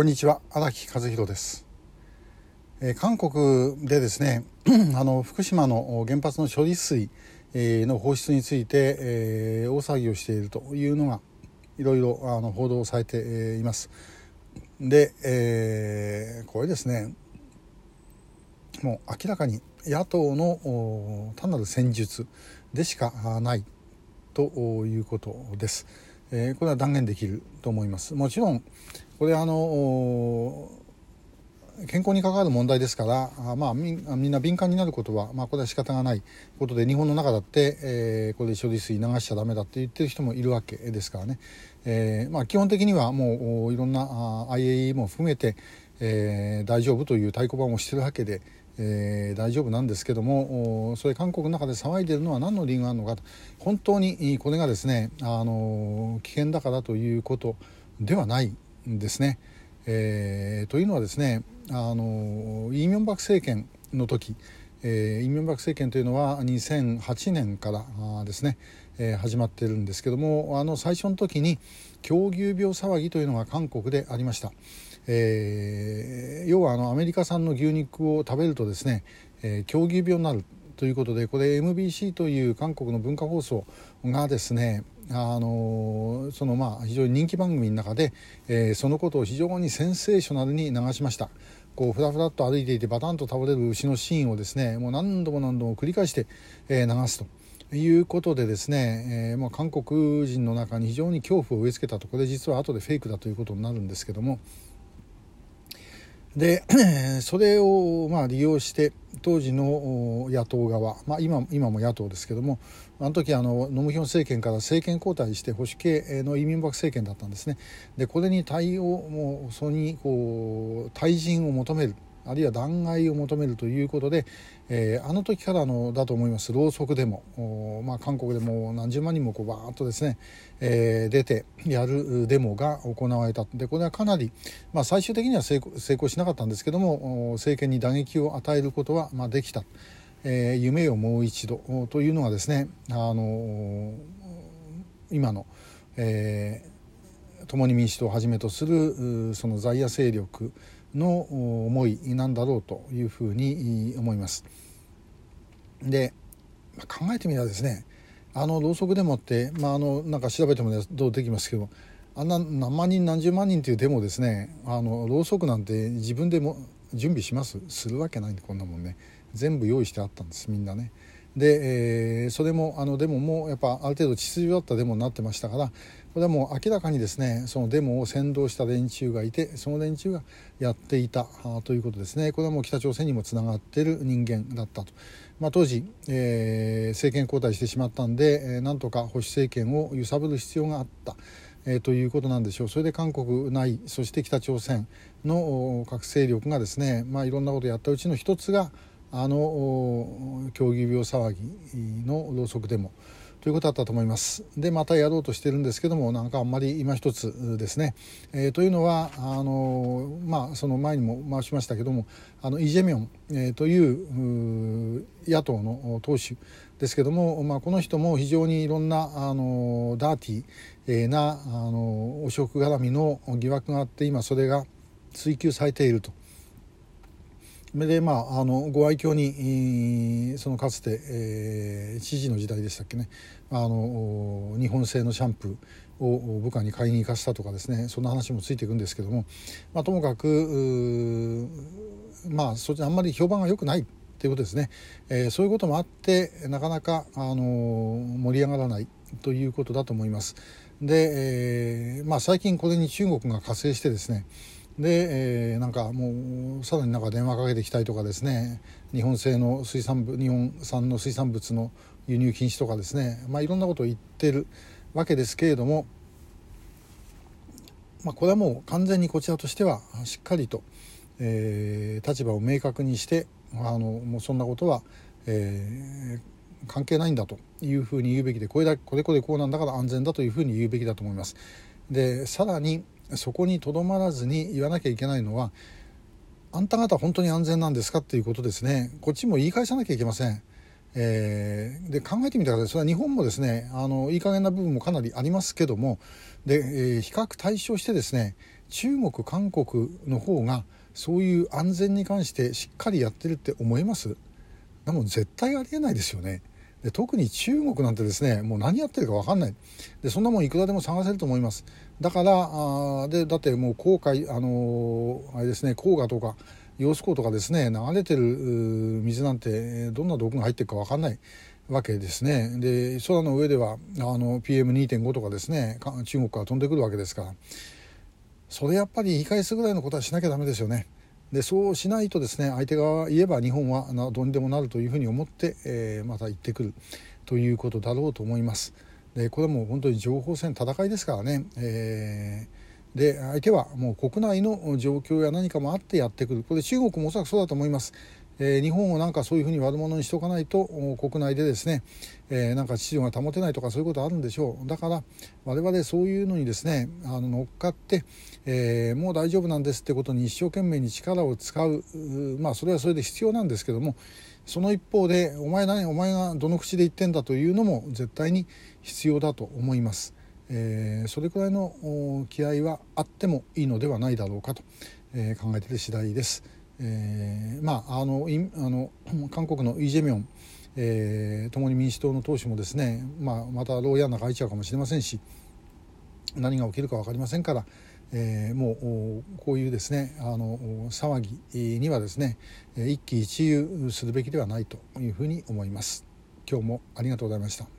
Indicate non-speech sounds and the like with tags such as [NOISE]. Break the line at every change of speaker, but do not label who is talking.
こんにちは荒木和弘です、えー、韓国でですね [CLEARS THROAT] あの福島の原発の処理水、えー、の放出について、えー、大騒ぎをしているというのがいろいろあの報道されて、いますで、えこれですねもう明らかに野党の単なる戦術でしかないということです。え、これは断言できると思います。もちろんこれあの健康に関わる問題ですから、まあ、みんな敏感になることは、まあ、これは仕方がないことで日本の中だって、えー、これ処理水流しちゃダメだって言ってる人もいるわけですからね、えーまあ、基本的にはもういろんな IAEA も含めて、えー、大丈夫という太鼓判をしてるわけで、えー、大丈夫なんですけどもそれ韓国の中で騒いでるのは何の理由があるのかと。本当にこれがですねあの危険だからということではない。ですね。えー、というのはですねあのイ・ミョンバク政権の時えー、イ・ミョンバク政権というのは2008年からですね、えー、始まっているんですけどもあの最初の時に狂牛病騒ぎというのが韓国でありました。えー、要はあのアメリカ産の牛肉を食べるとですね、えー、狂牛病になるということでこれ MBC という韓国の文化放送がですねあのそのまあ非常に人気番組の中で、えー、そのことを非常にセンセーショナルに流しましたこうふらふらっと歩いていてバタンと倒れる牛のシーンをですねもう何度も何度も繰り返して、えー、流すと。いうことでですね、えー、まあ、韓国人の中に非常に恐怖を植え付けたとこれ実は後でフェイクだということになるんですけどもで [CLEARS THROAT] それをまあ利用して当時の野党側、まあ今、今も野党ですけどもあの時あのノムヒョン政権から政権交代して保守系の移民幕政権だったんですね。でこれに対応もそれにこう退陣を求める。あるいは弾劾を求めるということで、えー、あの時からのだと思います。ろうそくデモ、まあ、韓国でも何十万人もこうバーッとですね、えー、出てやるデモが行われた。でこれはかなり、まあ、最終的には成功成功しなかったんですけども政権に打撃を与えることは、まあ、できた、えー、夢をもう一度というのがですね、あの今の、えー、共に民主党をはじめとするその在野勢力の思いなんだろうというふうに思います。で考えてみればですねあのろうそくデモって、まあ、あのなんか調べてもどうできますけどあんな何万人何十万人というデモですねあのろうそくなんて自分でも準備します？するわけないんでこんなもんね全部用意してあったんですみんなね。で、えー、それもあのデモもやっぱある程度秩序だったデモになってましたからこれはもう明らかにですねそのデモを先導した連中がいてその連中がやっていたということですねこれはもう北朝鮮にもつながっている人間だったと、まあ、当時、えー、政権交代してしまったんで、えー、なんとか保守政権を揺さぶる必要があった。えー、ということなんでしょうそれで韓国内そして北朝鮮の各勢力がですね、まあ、いろんなことをやったうちの一つがあの競技病騒ぎのろうそくデモということだったと思います。でまたやろうとしてるんですけどもなんかあんまり今一つですね、えー、というのはあのまあその前にも回しましたけどもあのイ・ジェミョン、えー、という野党の党首ですけども、まあ、この人も非常にいろんなあのダーティーなあの汚職絡みの疑惑があって今それが追及されていると。でまああのご愛嬌にそのかつて、えー、知事の時代でしたっけね。あの日本製のシャンプーを部下に買いに行かせたとかですね。そんな話もついていくんですけども、まあ、ともかくまあそちあんまり評判が良くないっていうことですね、えー、そういうこともあってなかなかあの盛り上がらないということだと思います。で、えーまあ、最近これに中国が加勢してですね。で、えー、なんかもうさらになんか電話かけてきたりとかですね。日本製の水産物日本産の水産物の輸入禁止とかですね、まあ、いろんなことを言ってるわけですけれども、まあ、これはもう完全にこちらとしてはしっかりと、えー、立場を明確にしてあのもうそんなことは、えー、関係ないんだというふうに言うべきでこれだこれこれこうなんだから安全だというふうに言うべきだと思います。でさらにそこにとどまらずに言わなきゃいけないのはあんた方本当に安全なんですかっていうことですね。こっちも言い返さなきゃいけません。えー、で考えてみたらそれは日本もですねあのいい加減な部分もかなりありますけどもで、えー、比較対象してですね中国韓国の方がそういう安全に関してしっかりやってるって思います。でも絶対ありえないですよね。で特に中国なんてですねもう何やってるか分かんない。でそんなもんいくらでも探せると思います。だからあでだってもう黄海あのー、あれですね黄河とか揚子江とかですね流れてる水なんてどんな毒が入ってるか分かんない。わけですね。で空の上ではあの PM2.5 とかですね中国から飛んでくるわけですから。それやっぱり言い返すぐらいのことはしなきゃダメですよね。でそうしないとですね相手側が言えば日本はどうにでもなるというふうに思って、えー、また行ってくるということだろうと思います。でこれも本当に情報戦戦いですからね、えー、で相手はもう国内の状況や何かもあってやってくるこれ中国もおそらくそうだと思います。え、日本をなんかそういうふうに悪者にしておかないと国内でですね、え、なんか秩序が保てないとかそういうことあるんでしょうだから我々そういうのにですねあの乗っかって、え、もう大丈夫なんですってことに一生懸命に力を使うまあそれはそれで必要なんですけどもその一方でお前何お前がどの口で言ってんだというのも絶対に必要だと思います。えー、それくらいの気合はあってもいいのではないだろうかと、えー、考えている次第です。えー、まああのあの [CLEARS THROAT] 韓国のイ・ジェミョン、えー、共に民主党の党首もですね、まあ、また牢屋の中入っちゃうかもしれませんし何が起きるか分かりませんから、えー、もうこういうですねあの騒ぎにはですね一喜一憂するべきではないというふうに思います。今日もありがとうございました。